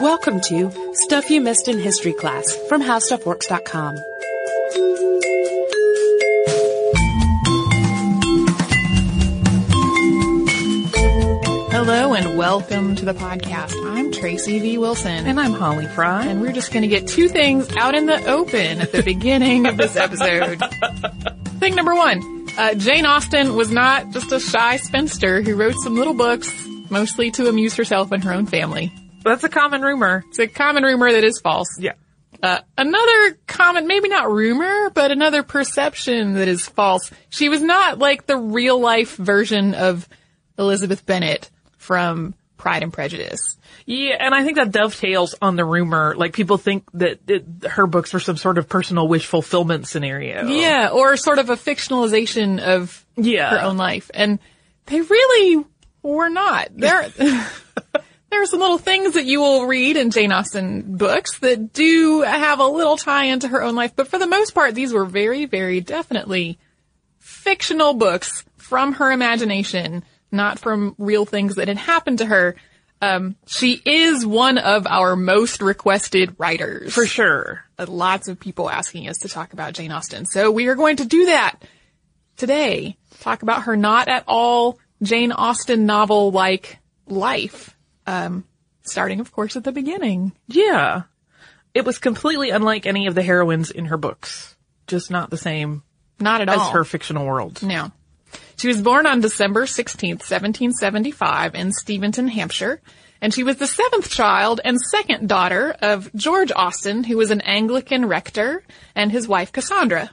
Welcome to Stuff You Missed in History Class from HowStuffWorks.com. Hello and welcome to the podcast. I'm Tracy V. Wilson. And I'm Holly Fry. And we're just going to get two things out in the open at the beginning of this episode. Thing number one. Uh, Jane Austen was not just a shy spinster who wrote some little books, mostly to amuse herself and her own family. That's a common rumor. It's a common rumor that is false. Yeah. Uh, another common, maybe not rumor, but another perception that is false. She was not like the real life version of Elizabeth Bennet from Pride and Prejudice. Yeah, and I think that dovetails on the rumor. Like people think that it, her books were some sort of personal wish fulfillment scenario. Yeah, or sort of a fictionalization of Yeah. her own life. And they really were not. There, there are some little things that you will read in Jane Austen books that do have a little tie into her own life, but for the most part, these were very, very definitely fictional books from her imagination, not from real things that had happened to her. Um, she is one of our most requested writers For sure. uh, lots of people asking us to talk about Jane Austen. So we are going to do that today. Talk about her not at all Jane Austen novel like life. Um, starting of course at the beginning. Yeah. It was completely unlike any of the heroines in her books. Just not the same Not at as all. her fictional world. No. She was born on December 16th, 1775 in Steventon, Hampshire, and she was the seventh child and second daughter of George Austen, who was an Anglican rector, and his wife Cassandra.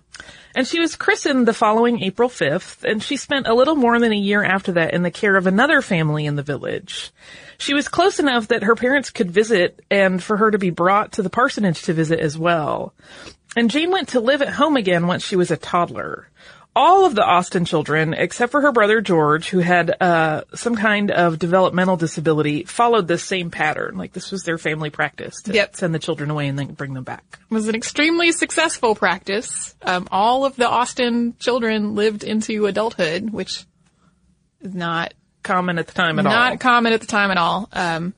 And she was christened the following April 5th, and she spent a little more than a year after that in the care of another family in the village. She was close enough that her parents could visit and for her to be brought to the parsonage to visit as well. And Jane went to live at home again once she was a toddler. All of the Austen children, except for her brother George, who had uh, some kind of developmental disability, followed this same pattern. Like this was their family practice to Yep. send the children away and then bring them back. It was an extremely successful practice. Um, all of the Austen children lived into adulthood, which is not Common at the time at all. not common at the time at all. Um,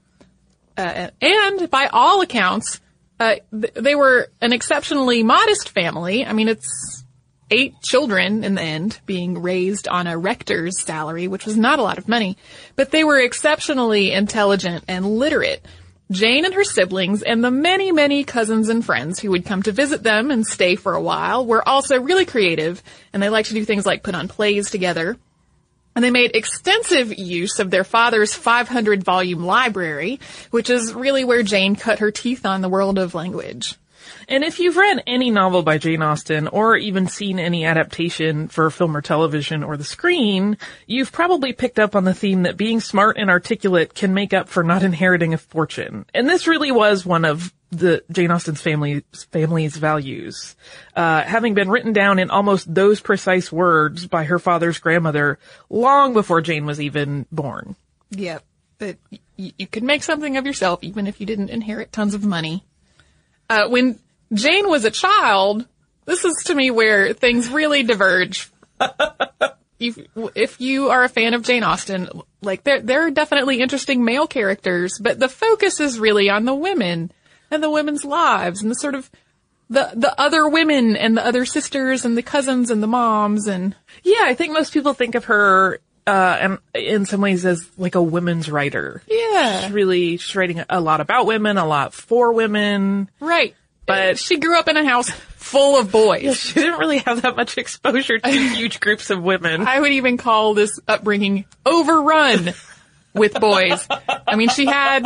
uh, and by all accounts, uh, th- they were an exceptionally modest family. I mean, it's eight children in the end being raised on a rector's salary, which was not a lot of money, but they were exceptionally intelligent and literate. Jane and her siblings and the many, many cousins and friends who would come to visit them and stay for a while were also really creative and they liked to do things like put on plays together. And they made extensive use of their father's 500 volume library, which is really where Jane cut her teeth on the world of language. And if you've read any novel by Jane Austen or even seen any adaptation for film or television or the screen, you've probably picked up on the theme that being smart and articulate can make up for not inheriting a fortune. And this really was one of the Jane Austen's family, family's values. Uh, having been written down in almost those precise words by her father's grandmother long before Jane was even born. Yep. That y- you could make something of yourself even if you didn't inherit tons of money. Uh, when Jane was a child, this is to me where things really diverge. if, if you are a fan of Jane Austen, like there, there are definitely interesting male characters, but the focus is really on the women and the women's lives and the sort of the, the other women and the other sisters and the cousins and the moms and Yeah, I think most people think of her, uh, and in some ways as like a women's writer. yeah, She's really, she's writing a lot about women, a lot for women. right. But- she grew up in a house full of boys. She didn't really have that much exposure to huge groups of women. I would even call this upbringing overrun with boys. I mean, she had,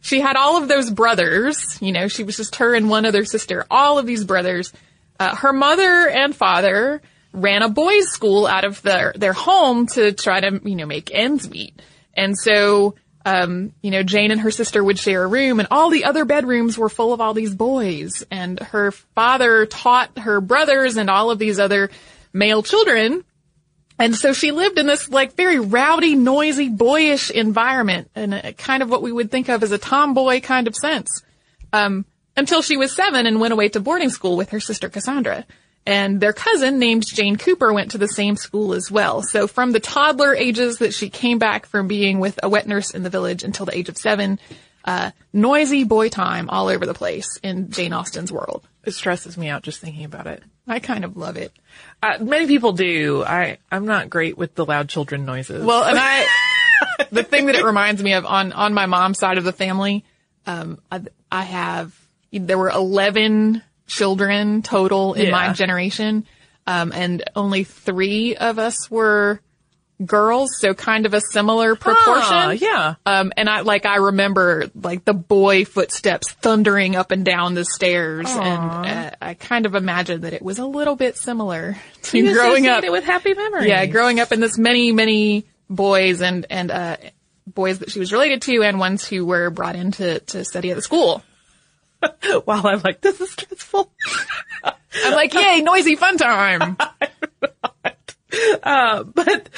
she had all of those brothers, you know, she was just her and one other sister, all of these brothers. Uh, her mother and father ran a boys school out of their, their home to try to, you know, make ends meet. And so, um, you know, Jane and her sister would share a room and all the other bedrooms were full of all these boys. And her father taught her brothers and all of these other male children and so she lived in this like very rowdy, noisy, boyish environment and kind of what we would think of as a tomboy kind of sense. Um, until she was seven and went away to boarding school with her sister Cassandra. And their cousin named Jane Cooper went to the same school as well. So from the toddler ages that she came back from being with a wet nurse in the village until the age of seven, uh, noisy boy time all over the place in Jane Austen's world. It stresses me out just thinking about it. I kind of love it. Uh, many people do. I, I'm not great with the loud children noises. Well, and I, the thing that it reminds me of on, on my mom's side of the family, um, I, I have, there were 11 children total in my generation. Um, and only three of us were girls. So kind of a similar proportion. Ah, yeah. Um, and I, like, I remember, like, the boy footsteps thundering up and down the stairs. And, uh, I kind of imagine that it was a little bit similar to You growing up. it with happy memories. Yeah, growing up in this many, many boys and, and, uh, boys that she was related to and ones who were brought in to, to study at the school. While I'm like, this is stressful. I'm like, yay, noisy fun time. Uh, but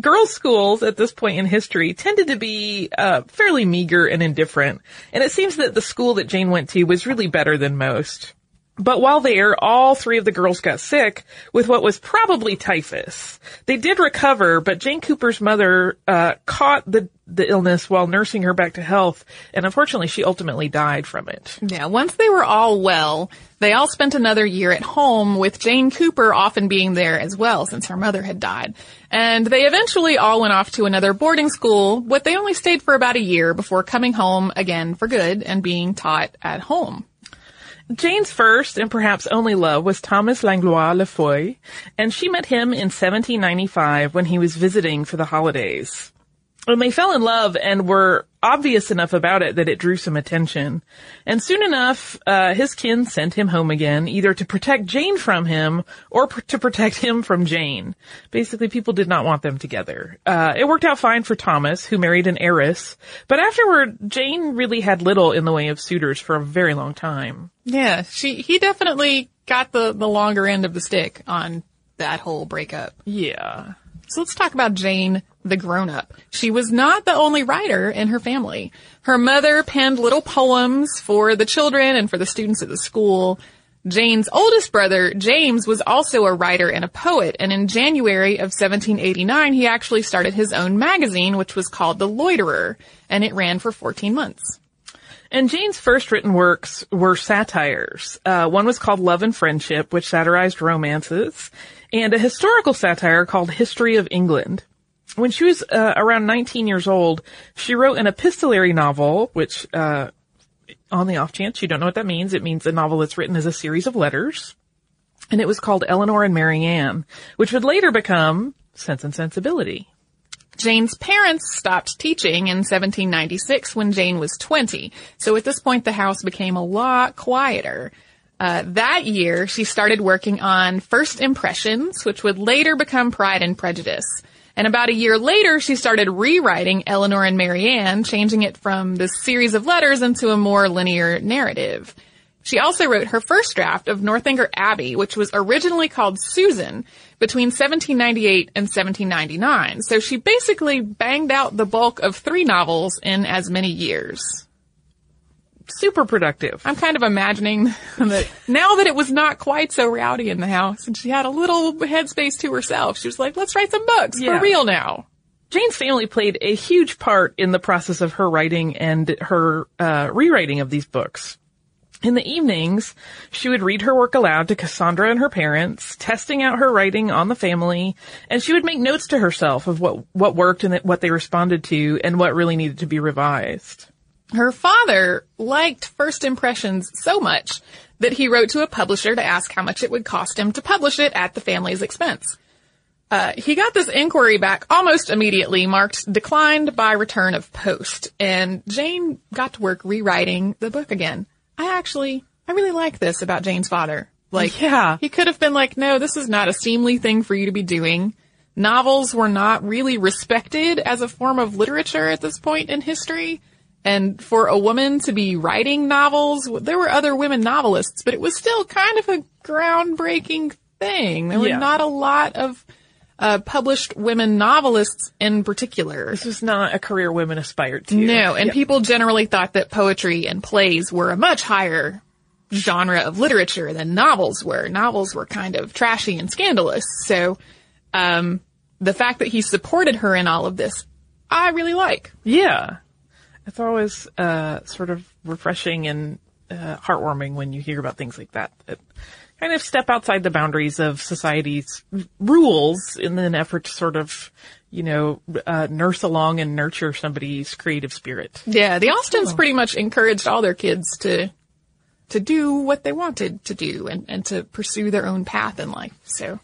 girls' schools at this point in history tended to be uh, fairly meager and indifferent, and it seems that the school that Jane went to was really better than most. But while there, all three of the girls got sick with what was probably typhus. They did recover, but Jane Cooper's mother uh, caught the the illness while nursing her back to health, and unfortunately, she ultimately died from it. Yeah, once they were all well, they all spent another year at home with Jane Cooper often being there as well since her mother had died. And they eventually all went off to another boarding school, but they only stayed for about a year before coming home again for good and being taught at home. Jane's first and perhaps only love was Thomas Langlois Lefroy, and she met him in 1795 when he was visiting for the holidays. And they fell in love and were obvious enough about it that it drew some attention. And soon enough, uh, his kin sent him home again, either to protect Jane from him or pr- to protect him from Jane. Basically, people did not want them together. Uh, it worked out fine for Thomas, who married an heiress, but afterward, Jane really had little in the way of suitors for a very long time. Yeah, she he definitely got the the longer end of the stick on that whole breakup. Yeah. So let's talk about Jane, the grown-up. She was not the only writer in her family. Her mother penned little poems for the children and for the students at the school. Jane's oldest brother, James, was also a writer and a poet, and in January of 1789, he actually started his own magazine, which was called The Loiterer, and it ran for 14 months. And Jane's first written works were satires. Uh, one was called Love and Friendship, which satirized romances, and a historical satire called History of England. When she was uh, around 19 years old, she wrote an epistolary novel, which, uh, on the off chance you don't know what that means, it means a novel that's written as a series of letters. And it was called Elinor and Marianne, which would later become Sense and Sensibility. Jane's parents stopped teaching in 1796 when Jane was 20. So at this point, the house became a lot quieter. Uh, that year, she started working on First Impressions, which would later become Pride and Prejudice. And about a year later, she started rewriting Elinor and Marianne, changing it from this series of letters into a more linear narrative. She also wrote her first draft of Northanger Abbey, which was originally called Susan, between 1798 and 1799. So she basically banged out the bulk of three novels in as many years. Super productive. I'm kind of imagining that now that it was not quite so rowdy in the house and she had a little headspace to herself, she was like, let's write some books Yeah. for real now. Jane's family played a huge part in the process of her writing and her uh, rewriting of these books. In the evenings, she would read her work aloud to Cassandra and her parents, testing out her writing on the family, and she would make notes to herself of what what worked and what they responded to and what really needed to be revised. Her father liked First Impressions so much that he wrote to a publisher to ask how much it would cost him to publish it at the family's expense. Uh, he got this inquiry back almost immediately, marked declined by return of post, and Jane got to work rewriting the book again. I actually, I really like this about Jane's father. Like, Yeah. he could have been like, no, this is not a seemly thing for you to be doing. Novels were not really respected as a form of literature at this point in history. And for a woman to be writing novels, there were other women novelists, but it was still kind of a groundbreaking thing. There were Yeah. not a lot of uh, published women novelists in particular. This was not a career women aspired to. No, and people generally thought that poetry and plays were a much higher genre of literature than novels were. Novels were kind of trashy and scandalous. So, um, the fact that he supported her in all of this, I really like. Yeah. It's always uh, sort of refreshing and uh, heartwarming when you hear about things like that. That kind of step outside the boundaries of society's rules in an effort to sort of, you know, uh, nurse along and nurture somebody's creative spirit. Yeah, the Austins pretty much encouraged all their kids to to do what they wanted to do and, and to pursue their own path in life. So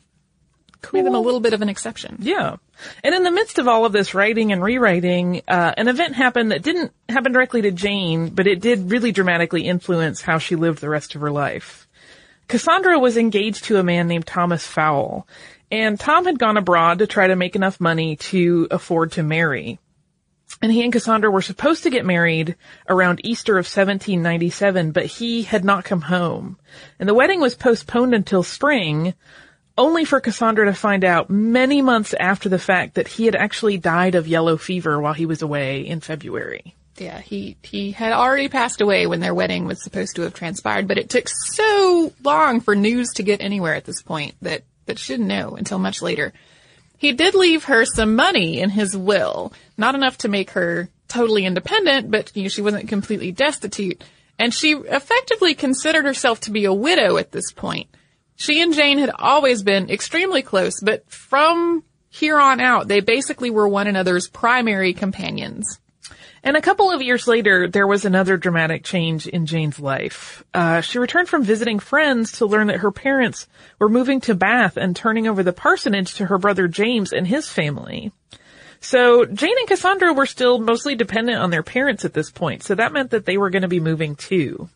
made them a little bit of an exception. Yeah. And in the midst of all of this writing and rewriting, uh, an event happened that didn't happen directly to Jane, but it did really dramatically influence how she lived the rest of her life. Cassandra was engaged to a man named Thomas Fowle, and Tom had gone abroad to try to make enough money to afford to marry. And he and Cassandra were supposed to get married around Easter of 1797, but he had not come home. And the wedding was postponed until spring, only for Cassandra to find out many months after the fact that he had actually died of yellow fever while he was away in February. Yeah, he he had already passed away when their wedding was supposed to have transpired, but it took so long for news to get anywhere at this point that that she didn't know until much later. He did leave her some money in his will, not enough to make her totally independent, but you know, she wasn't completely destitute. And she effectively considered herself to be a widow at this point. She and Jane had always been extremely close, but from here on out, they basically were one another's primary companions. And a couple of years later, there was another dramatic change in Jane's life. Uh, she returned from visiting friends to learn that her parents were moving to Bath and turning over the parsonage to her brother James and his family. So Jane and Cassandra were still mostly dependent on their parents at this point, so that meant that they were going to be moving too.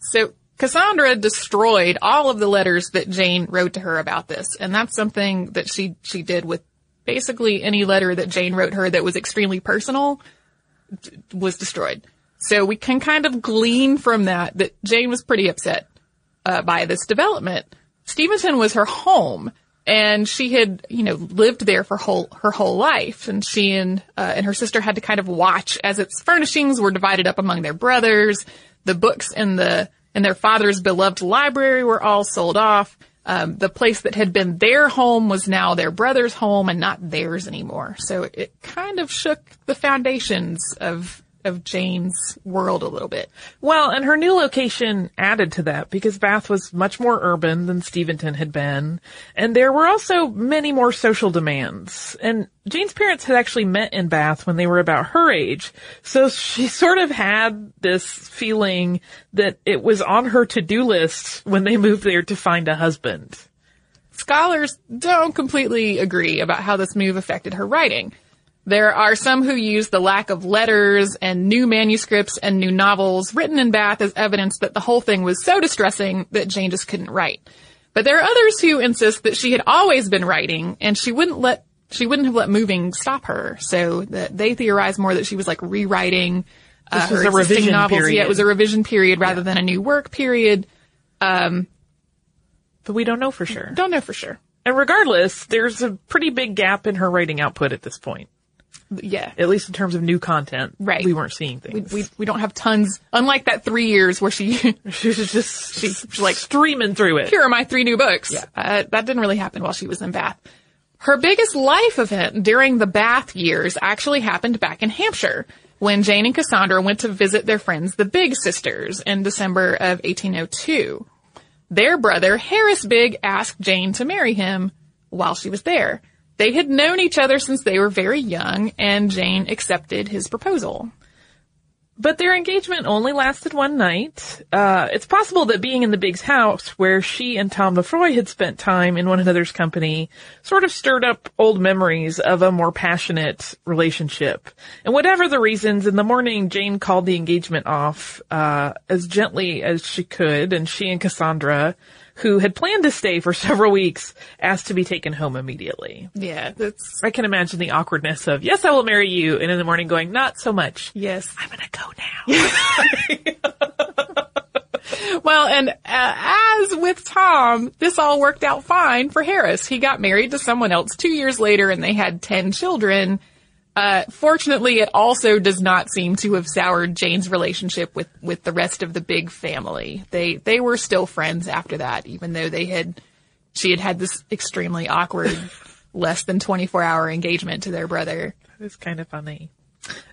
So Cassandra destroyed all of the letters that Jane wrote to her about this, and that's something that she she did with basically any letter that Jane wrote her that was extremely personal was destroyed. So we can kind of glean from that that Jane was pretty upset uh, by this development. Steventon was her home, and she had, you know, lived there for whole her whole life. And she and uh, and her sister had to kind of watch as its furnishings were divided up among their brothers. The books in the in their father's beloved library were all sold off. Um, the place that had been their home was now their brother's home and not theirs anymore. So it kind of shook the foundations of of Jane's world a little bit. Well, and her new location added to that because Bath was much more urban than Steventon had been, and there were also many more social demands. And Jane's parents had actually met in Bath when they were about her age, so she sort of had this feeling that it was on her to-do list when they moved there to find a husband. Scholars don't completely agree about how this move affected her writing. There are some who use the lack of letters and new manuscripts and new novels written in Bath as evidence that the whole thing was so distressing that Jane just couldn't write. But there are others who insist that she had always been writing and she wouldn't let she wouldn't have let moving stop her. So that they theorize more that she was like rewriting uh, This was her a existing revision novels. period. Yeah, it was a revision period rather than a new work period. But we don't know for sure. Don't know for sure. And regardless, there's a pretty big gap in her writing output at this point. Yeah. At least in terms of new content. Right. We weren't seeing things. we, we don't have tons, unlike that three years where she, she was just she's like, streaming through it. here are my three new books. Yeah. Uh, that didn't really happen while she was in Bath. Her biggest life event during the Bath years actually happened back in Hampshire when Jane and Cassandra went to visit their friends, the Bigg Sisters, in December of 1802. Their brother, Harris Bigg, asked Jane to marry him while she was there. They had known each other since they were very young, and Jane accepted his proposal. But their engagement only lasted one night. Uh, it's possible that being in the Bigg's house, where she and Tom Lefroy had spent time in one another's company, sort of stirred up old memories of a more passionate relationship. And whatever the reasons, in the morning, Jane called the engagement off, uh, as gently as she could, and she and Cassandra, who had planned to stay for several weeks, asked to be taken home immediately. Yeah, that's, I can imagine the awkwardness of, yes, I will marry you, and in the morning going, not so much. yes. I'm gonna go now. Well, and uh, as with Tom, this all worked out fine for Harris. He got married to someone else two years later and they had 10 children. Uh, fortunately, it also does not seem to have soured Jane's relationship with, with the rest of the Bigg family. They, they were still friends after that, even though they had, she had had this extremely awkward, less than 24 hour engagement to their brother. It's kind of funny.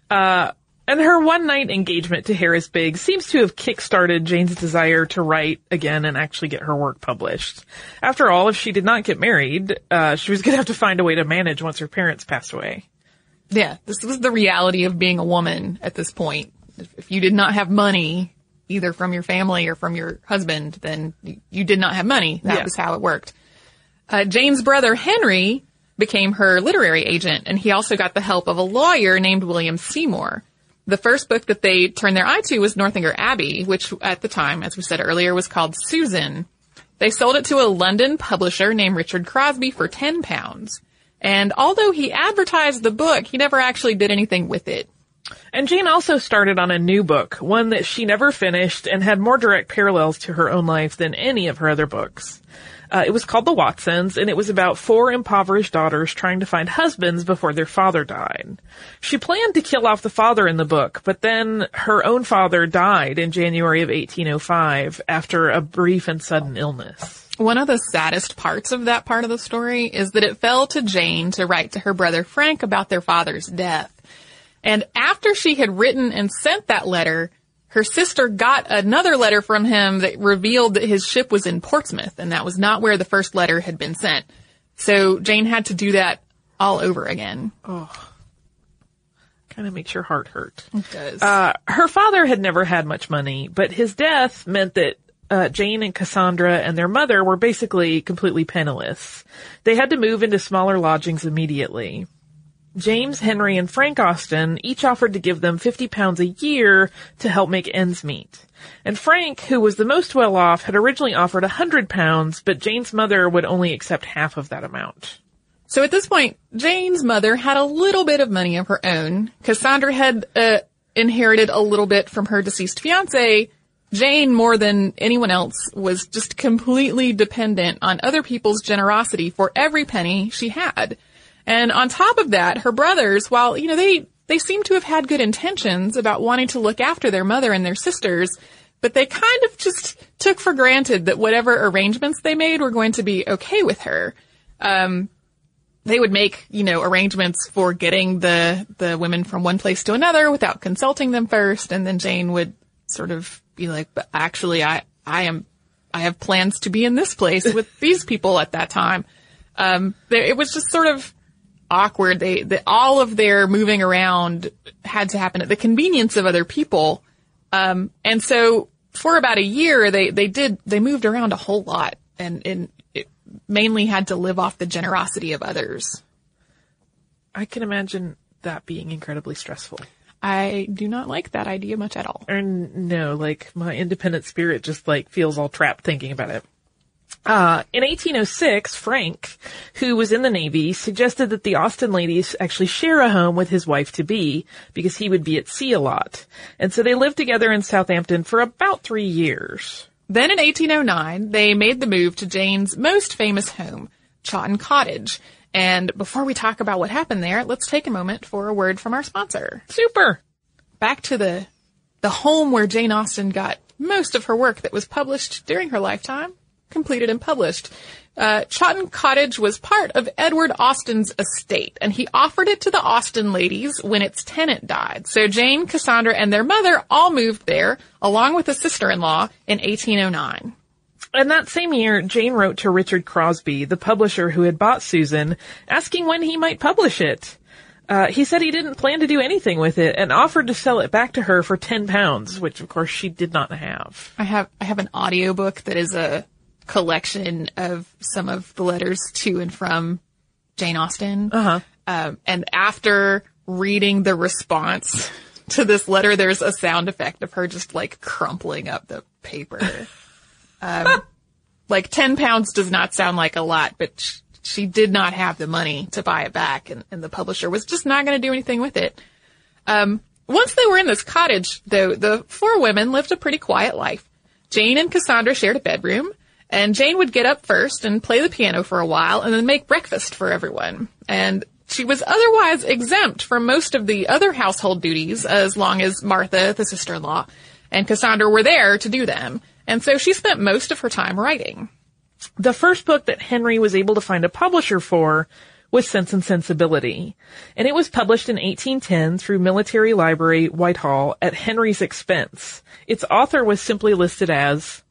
Uh, And her one night engagement to Harris Biggs seems to have kickstarted Jane's desire to write again and actually get her work published. After all, if she did not get married, uh, she was going to have to find a way to manage once her parents passed away. Yeah, this was the reality of being a woman at this point. If you did not have money, either from your family or from your husband, then you did not have money. That Yeah. was how it worked. Uh, Jane's brother Henry became her literary agent, and he also got the help of a lawyer named William Seymour. The first book that they turned their eye to was Northanger Abbey, which at the time, as we said earlier, was called Susan. They sold it to a London publisher named Richard Crosby for 10 pounds. And although he advertised the book, he never actually did anything with it. And Jane also started on a new book, one that she never finished and had more direct parallels to her own life than any of her other books. Uh, it was called The Watsons, and it was about four impoverished daughters trying to find husbands before their father died. She planned to kill off the father in the book, but then her own father died in January of 1805 after a brief and sudden illness. One of the saddest parts of that part of the story is that it fell to Jane to write to her brother Frank about their father's death. And after she had written and sent that letter, her sister got another letter from him that revealed that his ship was in Portsmouth, and that was not where the first letter had been sent. So Jane had to do that all over again. Oh. Kind of makes your heart hurt. It does. Uh, her father had never had much money, but his death meant that uh, Jane and Cassandra and their mother were basically completely penniless. They had to move into smaller lodgings immediately. James, Henry, and Frank Austen each offered to give them 50 pounds a year to help make ends meet. And Frank, who was the most well off, had originally offered 100 pounds, but Jane's mother would only accept half of that amount. So at this point, Jane's mother had a little bit of money of her own. Cassandra had uh, inherited a little bit from her deceased fiance. Jane, more than anyone else, was just completely dependent on other people's generosity for every penny she had. And on top of that, her brothers, while, you know, they, they seem to have had good intentions about wanting to look after their mother and their sisters, but they kind of just took for granted that whatever arrangements they made were going to be okay with her. Um, they would make, you know, arrangements for getting the, the women from one place to another without consulting them first. And then Jane would sort of be like, but actually I, I am, I have plans to be in this place with these people at that time. Um, there, it was just sort of awkward. They, they, all of their moving around had to happen at the convenience of other people. Um, and so for about a year, they, they did, they moved around a whole lot and, and it mainly had to live off the generosity of others. I can imagine that being incredibly stressful. I do not like that idea much at all. Or no, like my independent spirit just like feels all trapped thinking about it. Uh, in 1806, Frank, who was in the Navy, suggested that the Austen ladies actually share a home with his wife to be because he would be at sea a lot. And so they lived together in Southampton for about three years. Then in 1809, they made the move to Jane's most famous home, Chawton Cottage. And before we talk about what happened there, let's take a moment for a word from our sponsor. Super! Back to the, the home where Jane Austen got most of her work that was published during her lifetime, completed and published. Uh, Chawton Cottage was part of Edward Austen's estate, and he offered it to the Austen ladies when its tenant died. So Jane, Cassandra, and their mother all moved there, along with a sister-in-law, in 1809. And that same year, Jane wrote to Richard Crosby, the publisher who had bought Susan, asking when he might publish it. Uh, he said he didn't plan to do anything with it and offered to sell it back to her for 10 pounds, which of course she did not have. I have I have an audiobook that is a collection of some of the letters to and from Jane Austen. Uh-huh. Um, and after reading the response to this letter, there's a sound effect of her just like crumpling up the paper. um, like 10 pounds does not sound like a lot, but sh- she did not have the money to buy it back and, and the publisher was just not going to do anything with it. Um, once they were in this cottage, though, the four women lived a pretty quiet life. Jane and Cassandra shared a bedroom, and Jane would get up first and play the piano for a while and then make breakfast for everyone. And she was otherwise exempt from most of the other household duties as long as Martha, the sister-in-law, and Cassandra were there to do them. And so she spent most of her time writing. The first book that Henry was able to find a publisher for was Sense and Sensibility, and it was published in 1810 through Military Library, Whitehall, at Henry's expense. Its author was simply listed as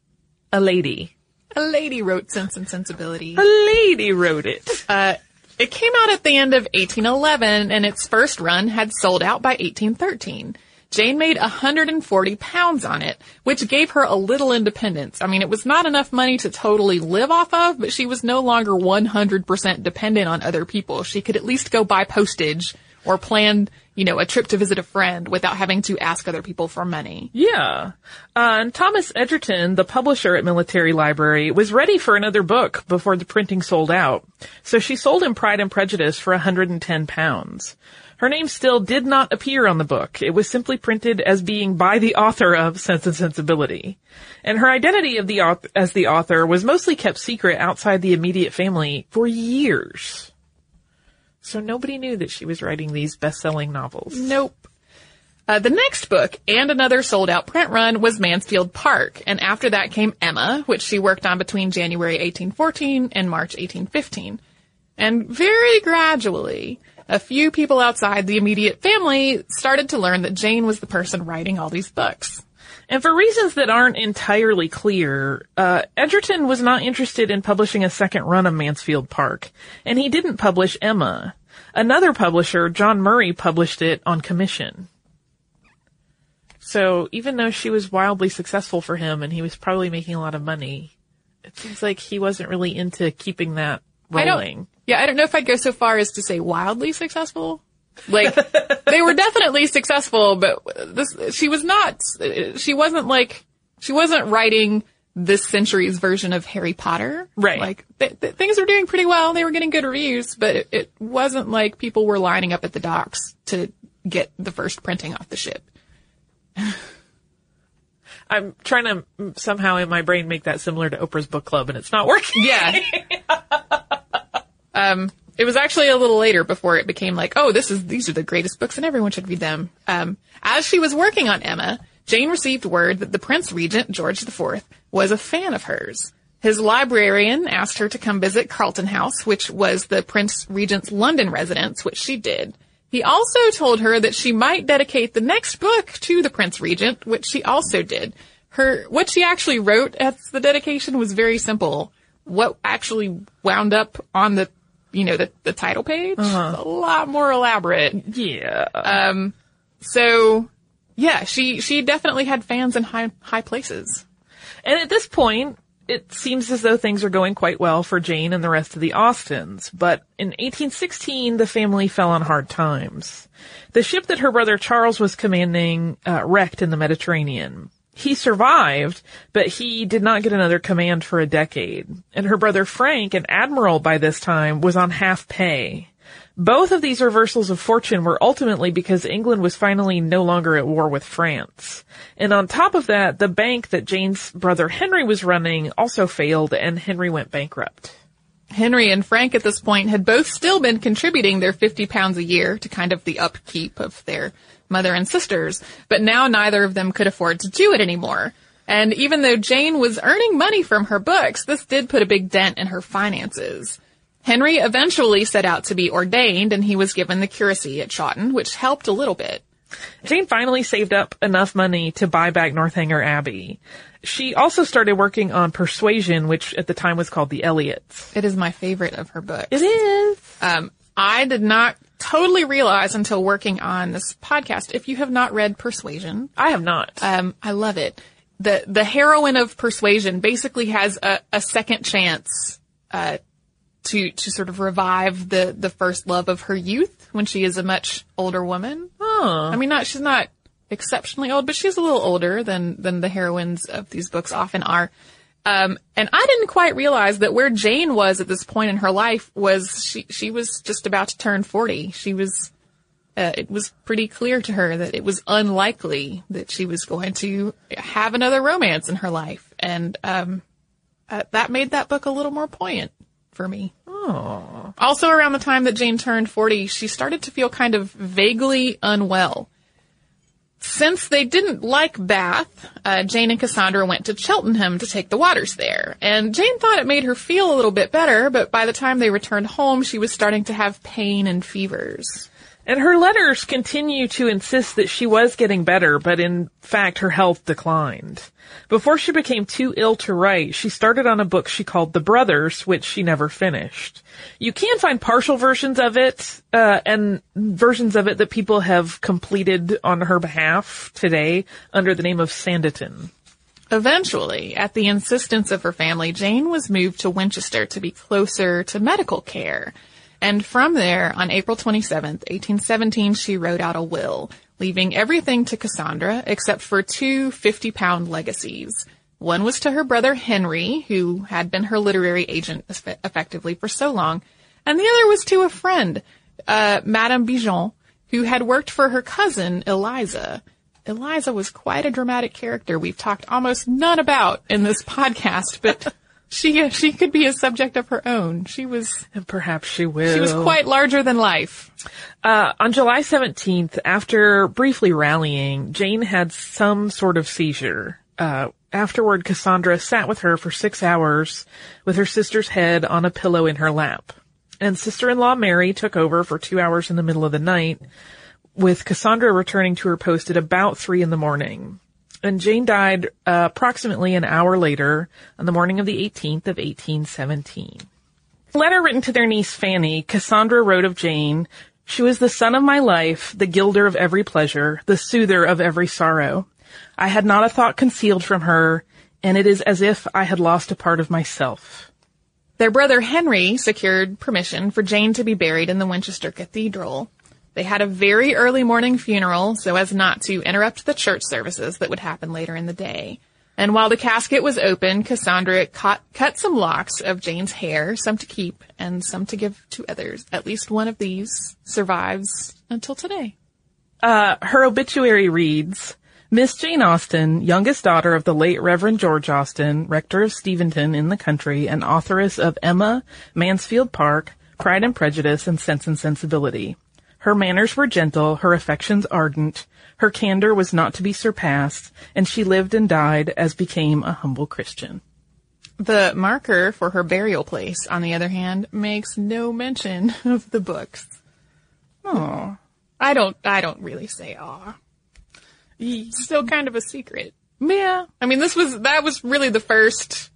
a lady. A lady wrote Sense and Sensibility. A lady wrote it. Uh, it came out at the end of 1811 and its first run had sold out by 1813. Jane made 140 pounds on it, which gave her a little independence. I mean, it was not enough money to totally live off of, but she was no longer 100% dependent on other people. She could at least go buy postage or plan, you know, a trip to visit a friend without having to ask other people for money. Yeah. Uh, and Thomas Egerton, the publisher at Military Library, was ready for another book before the printing sold out. So she sold him Pride and Prejudice for 110 pounds. Her name still did not appear on the book. It was simply printed as being by the author of Sense and Sensibility. And her identity of the as the author was mostly kept secret outside the immediate family for years. So nobody knew that she was writing these best-selling novels. Nope. Uh, the next book and another sold out print run was Mansfield Park, and after that came Emma, which she worked on between January 1814 and March 1815. And very gradually, a few people outside the immediate family started to learn that Jane was the person writing all these books. And for reasons that aren't entirely clear, uh, Egerton was not interested in publishing a second run of Mansfield Park, and he didn't publish Emma. Another publisher, John Murray, published it on commission. So even though she was wildly successful for him and he was probably making a lot of money, it seems like he wasn't really into keeping that rolling. Yeah, I don't know if I'd go so far as to say wildly successful. Like they were definitely successful, but this she was not. She wasn't like she wasn't writing this century's version of Harry Potter. Right. Like th- th- things were doing pretty well. They were getting good reviews, but it, it wasn't like people were lining up at the docks to get the first printing off the ship. I'm trying to somehow in my brain make that similar to Oprah's book club and it's not working. Yeah. um, it was actually a little later before it became like, oh, this is, these are the greatest books and everyone should read them. Um, as she was working on Emma, Jane received word that the Prince Regent, George IV, was a fan of hers. His librarian asked her to come visit Carlton House, which was the Prince Regent's London residence, which she did. He also told her that she might dedicate the next book to the Prince Regent, which she also did. Her, what she actually wrote as the dedication was very simple. What actually wound up on the, you know, the, the title page, a lot more elaborate. Yeah. Um, so yeah, she, she definitely had fans in high, high places. And at this point, it seems as though things are going quite well for Jane and the rest of the Austens, but in 1816 the family fell on hard times. The ship that her brother Charles was commanding uh, wrecked in the Mediterranean. He survived, but he did not get another command for a decade. And her brother Frank, an admiral by this time, was on half pay. Both of these reversals of fortune were ultimately because England was finally no longer at war with France. And on top of that, the bank that Jane's brother Henry was running also failed and Henry went bankrupt. Henry and Frank at this point had both still been contributing their 50 pounds a year to kind of the upkeep of their mother and sisters, but now neither of them could afford to do it anymore. And even though Jane was earning money from her books, this did put a big dent in her finances. Henry eventually set out to be ordained and he was given the curacy at Chawton, which helped a little bit. Jane finally saved up enough money to buy back Northanger Abbey. She also started working on Persuasion, which at the time was called The Elliots. It is my favorite of her books. It is. Um, I did not totally realize until working on this podcast. If you have not read Persuasion, I have not. um, I love it. The the heroine of Persuasion basically has a, a second chance uh, to to sort of revive the the first love of her youth when she is a much older woman. Huh. I mean, not she's not exceptionally old, but she's a little older than than the heroines of these books often are. Um, and I didn't quite realize that where Jane was at this point in her life was she she was just about to turn forty. She was. Uh, it was pretty clear to her that it was unlikely that she was going to have another romance in her life, and um, uh, that made that book a little more poignant for me. Oh. Also, around the time that Jane turned 40, she started to feel kind of vaguely unwell. Since they didn't like Bath, uh, Jane and Cassandra went to Cheltenham to take the waters there. And Jane thought it made her feel a little bit better, but by the time they returned home, she was starting to have pain and fevers. And her letters continue to insist that she was getting better, but in fact her health declined. Before she became too ill to write, she started on a book she called The Brothers, which she never finished. You can find partial versions of it, uh, and versions of it that people have completed on her behalf today under the name of Sanditon. Eventually, at the insistence of her family, Jane was moved to Winchester to be closer to medical care. And from there, on April 27th, 1817, she wrote out a will, leaving everything to Cassandra except for two 50 pound legacies. One was to her brother Henry, who had been her literary agent effectively for so long, and the other was to a friend, uh, Madame Bigeon, who had worked for her cousin Eliza. Eliza was quite a dramatic character we've talked almost none about in this podcast, but she she could be a subject of her own. She was and perhaps she will. She was quite larger than life. Uh, on July 17th, after briefly rallying, Jane had some sort of seizure. Uh, afterward, Cassandra sat with her for six hours with her sister's head on a pillow in her lap. And sister-in-law Mary took over for two hours in the middle of the night, with Cassandra returning to her post at about three in the morning and Jane died uh, approximately an hour later on the morning of the 18th of 1817. A letter written to their niece Fanny, Cassandra wrote of Jane, she was the sun of my life, the gilder of every pleasure, the soother of every sorrow. I had not a thought concealed from her, and it is as if I had lost a part of myself. Their brother Henry secured permission for Jane to be buried in the Winchester Cathedral. They had a very early morning funeral so as not to interrupt the church services that would happen later in the day. And while the casket was open, Cassandra cut, some locks of Jane's hair, some to keep and some to give to others. At least one of these survives until today. Uh, her obituary reads, Miss Jane Austen, youngest daughter of the late Reverend George Austen, rector of Steventon in the country and authoress of Emma, Mansfield Park, Pride and Prejudice, and Sense and Sensibility. Her manners were gentle, her affections ardent, her candor was not to be surpassed, and she lived and died as became a humble Christian. The marker for her burial place, on the other hand, makes no mention of the books. Oh, I don't, I don't really say aw. Still kind of a secret. Yeah. I mean, this was, that was really the first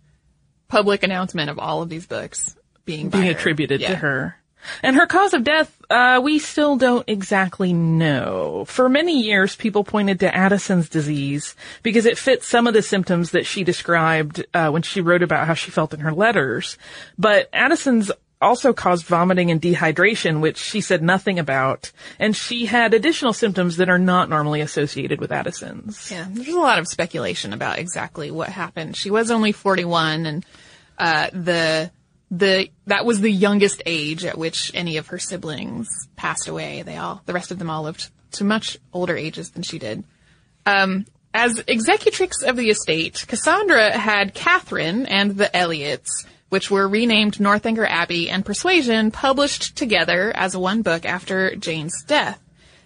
public announcement of all of these books being being attributed yeah. to her. And her cause of death, uh, we still don't exactly know. For many years, people pointed to Addison's disease because it fits some of the symptoms that she described uh, when she wrote about how she felt in her letters. But Addison's also caused vomiting and dehydration, which she said nothing about. And she had additional symptoms that are not normally associated with Addison's. Yeah, there's a lot of speculation about exactly what happened. She was only 41 and uh, the the that was the youngest age at which any of her siblings passed away. They all, the rest of them all lived to much older ages than she did. Um, as executrix of the estate, Cassandra had Catherine and the Elliots, which were renamed Northanger Abbey and Persuasion, published together as one book after Jane's death.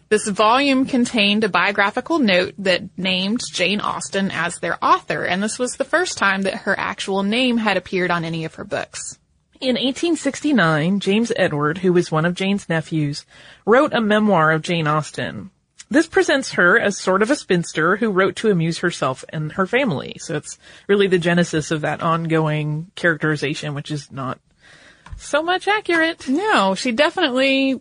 This volume contained a biographical note that named Jane Austen as their author, and this was the first time that her actual name had appeared on any of her books. In 1869, James Edward, who was one of Jane's nephews, wrote a memoir of Jane Austen. This presents her as sort of a spinster who wrote to amuse herself and her family. So it's really the genesis of that ongoing characterization, which is not so much accurate. No, she definitely,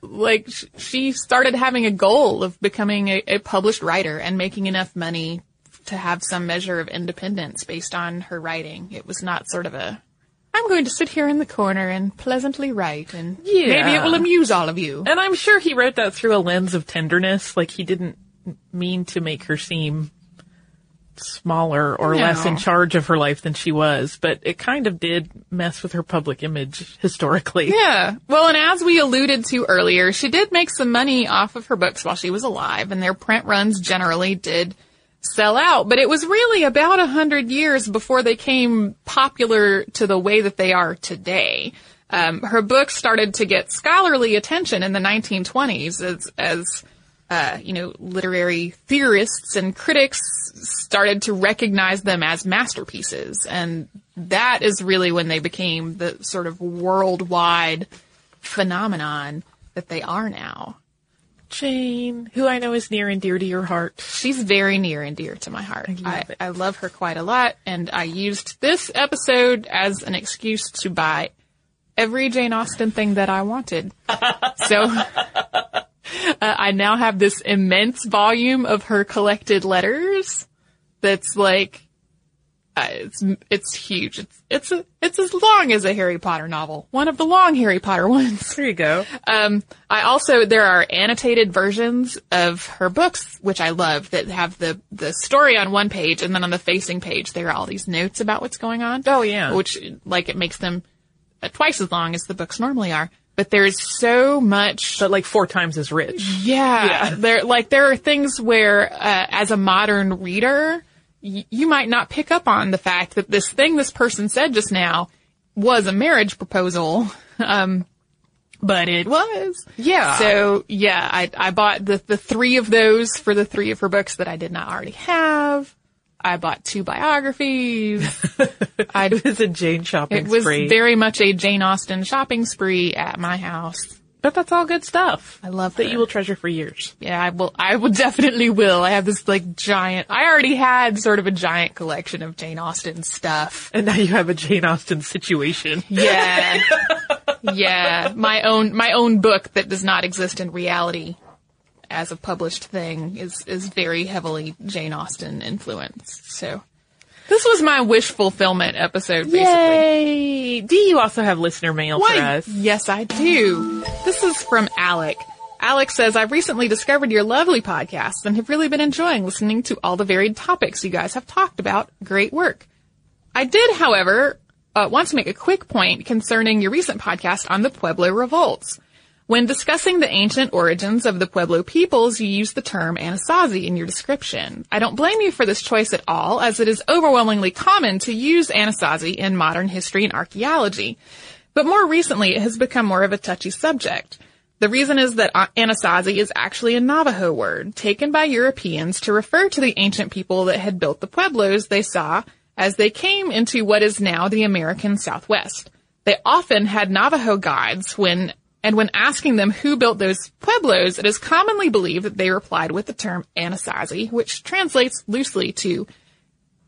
like, she started having a goal of becoming a, a published writer and making enough money to have some measure of independence based on her writing. It was not sort of a I'm going to sit here in the corner and pleasantly write, and yeah. maybe it will amuse all of you. And I'm sure he wrote that through a lens of tenderness, like he didn't mean to make her seem smaller or no. less in charge of her life than she was, but it kind of did mess with her public image historically. Yeah. Well, and as we alluded to earlier, she did make some money off of her books while she was alive, and their print runs generally did sell out. But it was really about a hundred years before they came popular to the way that they are today. Um, her books started to get scholarly attention in the 1920s as, as uh, you know, literary theorists and critics started to recognize them as masterpieces. And that is really when they became the sort of worldwide phenomenon that they are now. Jane, who I know is near and dear to your heart. She's very near and dear to my heart. love I. I love her quite a lot, and I used this episode as an excuse to buy every Jane Austen thing that I wanted. so uh, I now have this immense volume of her collected letters. That's like uh, it's it's huge. It's it's a, it's as long as a Harry Potter novel. One of the long Harry Potter ones. There you go. Um, I also there are annotated versions of her books, which I love, that have the the story on one page, and then on the facing page there are all these notes about what's going on. Oh, yeah. which like it makes them uh, twice as long as the books normally are. But there's so much. But like four times as rich. Yeah, Yeah. there like there are things where, uh, as a modern reader, y- you might not pick up on the fact that this thing this person said just now was a marriage proposal. Um, but it was. Yeah. So yeah, I I bought the the three of those for the three of her books that I did not already have. I bought two biographies. I It was a Jane shopping it was spree. very much a Jane Austen shopping spree at my house. But that's all good stuff. I love that her. you will treasure for years. Yeah, I will. I will definitely will. I have this like giant. I already had sort of a giant collection of Jane Austen stuff. And now you have a Jane Austen situation. Yeah, yeah. My own my own book that does not exist in reality as a published thing is is very heavily Jane Austen influenced. So this was my wish fulfillment episode, basically. Yay! Do you also have listener mail for us? Yes, I do. This is from Alec. Alex says, I've recently discovered your lovely podcast and have really been enjoying listening to all the varied topics you guys have talked about. Great work. I did, however, uh, want to make a quick point concerning your recent podcast on the Pueblo revolts. When discussing the ancient origins of the Pueblo peoples, you use the term Anasazi in your description. I don't blame you for this choice at all, as it is overwhelmingly common to use Anasazi in modern history and archaeology. But more recently, it has become more of a touchy subject. The reason is that Anasazi is actually a Navajo word taken by Europeans to refer to the ancient people that had built the pueblos they saw as they came into what is now the American Southwest. They often had Navajo guides when, and when asking them who built those pueblos, it is commonly believed that they replied with the term Anasazi, which translates loosely to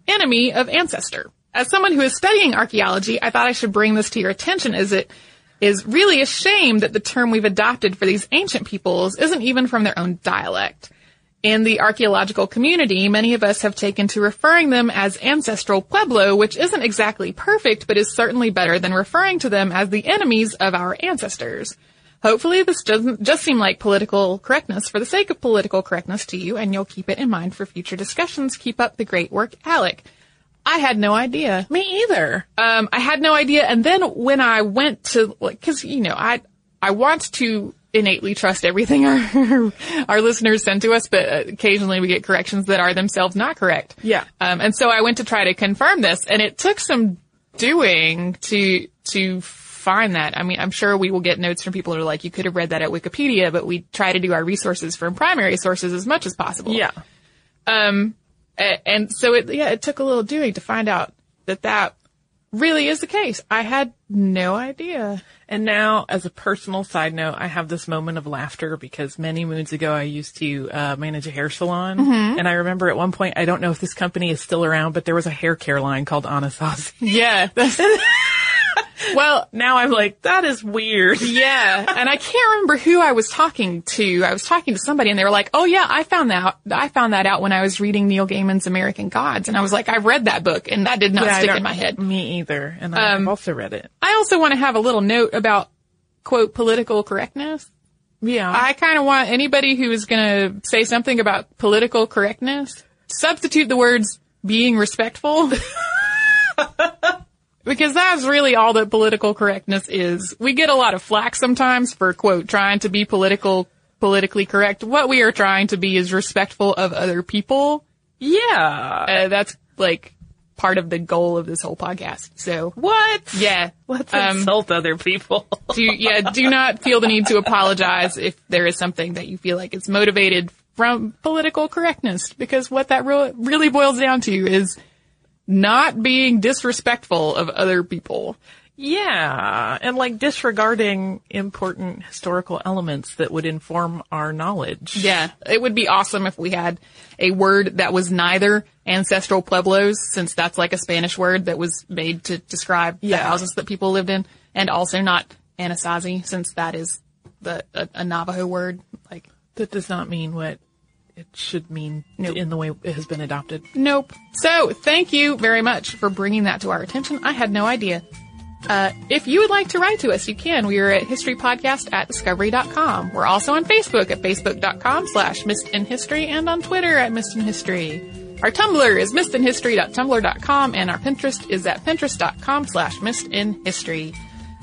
enemy of ancestor. As someone who is studying archaeology, I thought I should bring this to your attention as it is really a shame that the term we've adopted for these ancient peoples isn't even from their own dialect. In the archaeological community, many of us have taken to referring them as ancestral Pueblo, which isn't exactly perfect, but is certainly better than referring to them as the enemies of our ancestors. Hopefully this doesn't just seem like political correctness for the sake of political correctness to you, and you'll keep it in mind for future discussions. Keep up the great work, Alec. I had no idea. Me either. Um, I had no idea. And then when I went to, like, cause, you know, I, I want to innately trust everything our, our listeners send to us, but occasionally we get corrections that are themselves not correct. Yeah. Um, and so I went to try to confirm this and it took some doing to, to find that. I mean, I'm sure we will get notes from people who are like, you could have read that at Wikipedia, but we try to do our resources from primary sources as much as possible. Yeah. Um, and so it, yeah, it took a little doing to find out that that really is the case. I had no idea. And now, as a personal side note, I have this moment of laughter because many moons ago I used to uh, manage a hair salon, and I remember at one point I don't know if this company is still around, but there was a hair care line called Anasazi. Yeah. well, now I'm like, that is weird. yeah. And I can't remember who I was talking to. I was talking to somebody and they were like, oh yeah, I found that, I found that out when I was reading Neil Gaiman's American Gods. And I was like, I've read that book and that did not Yeah, stick in my head. Me either, and I've Um, also read it. I also want to have a little note about quote political correctness. Yeah, I kind of want anybody who is going to say something about political correctness, substitute the words being respectful. because that's really all that political correctness is. We get a lot of flack sometimes for quote trying to be political, politically correct. What we are trying to be is respectful of other people. yeah. Uh, that's like part of the goal of this whole podcast. So What? yeah, Let's um, insult other people. do yeah, do not feel the need to apologize if there is something that you feel like is motivated from political correctness, because what that re- really boils down to is not being disrespectful of other people. yeah, and like disregarding important historical elements that would inform our knowledge. Yeah, it would be awesome if we had a word that was neither ancestral pueblos, since that's like a Spanish word that was made to describe the houses that people lived in, and also not Anasazi, since that is the a, a Navajo word. Like, That does not mean what it should mean Nope. in the way it has been adopted. nope. So, thank you very much for bringing that to our attention. I had no idea. Uh, if you would like to write to us, you can. We are at historypodcast at discovery.com. We're also on Facebook at facebook.com slash missed in history and on Twitter at missed in history. Our Tumblr is missedinhistory.tumblr.com and our Pinterest is at pinterest.com slash missedinhistory.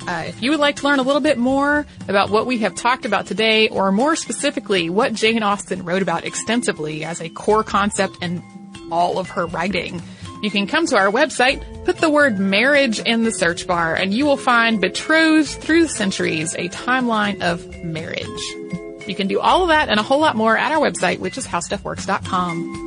Uh, if you would like to learn a little bit more about what we have talked about today, or more specifically, what Jane Austen wrote about extensively as a core concept in all of her writing, you can come to our website, put the word marriage in the search bar, and you will find Betrothed Through the Centuries, a timeline of marriage. You can do all of that and a whole lot more at our website, which is howstuffworks.com.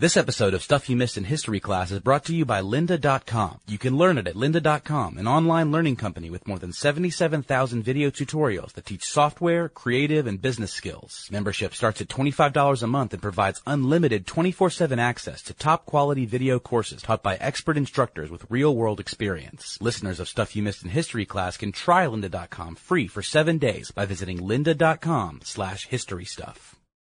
This episode of Stuff You Missed in History class is brought to you by lynda.com. You can learn it at lynda.com, an online learning company with more than 77,000 video tutorials that teach software, creative, and business skills. Membership starts at $25 a month and provides unlimited 24-7 access to top quality video courses taught by expert instructors with real world experience. Listeners of Stuff You Missed in History class can try lynda.com free for seven days by visiting lynda.com slash history stuff.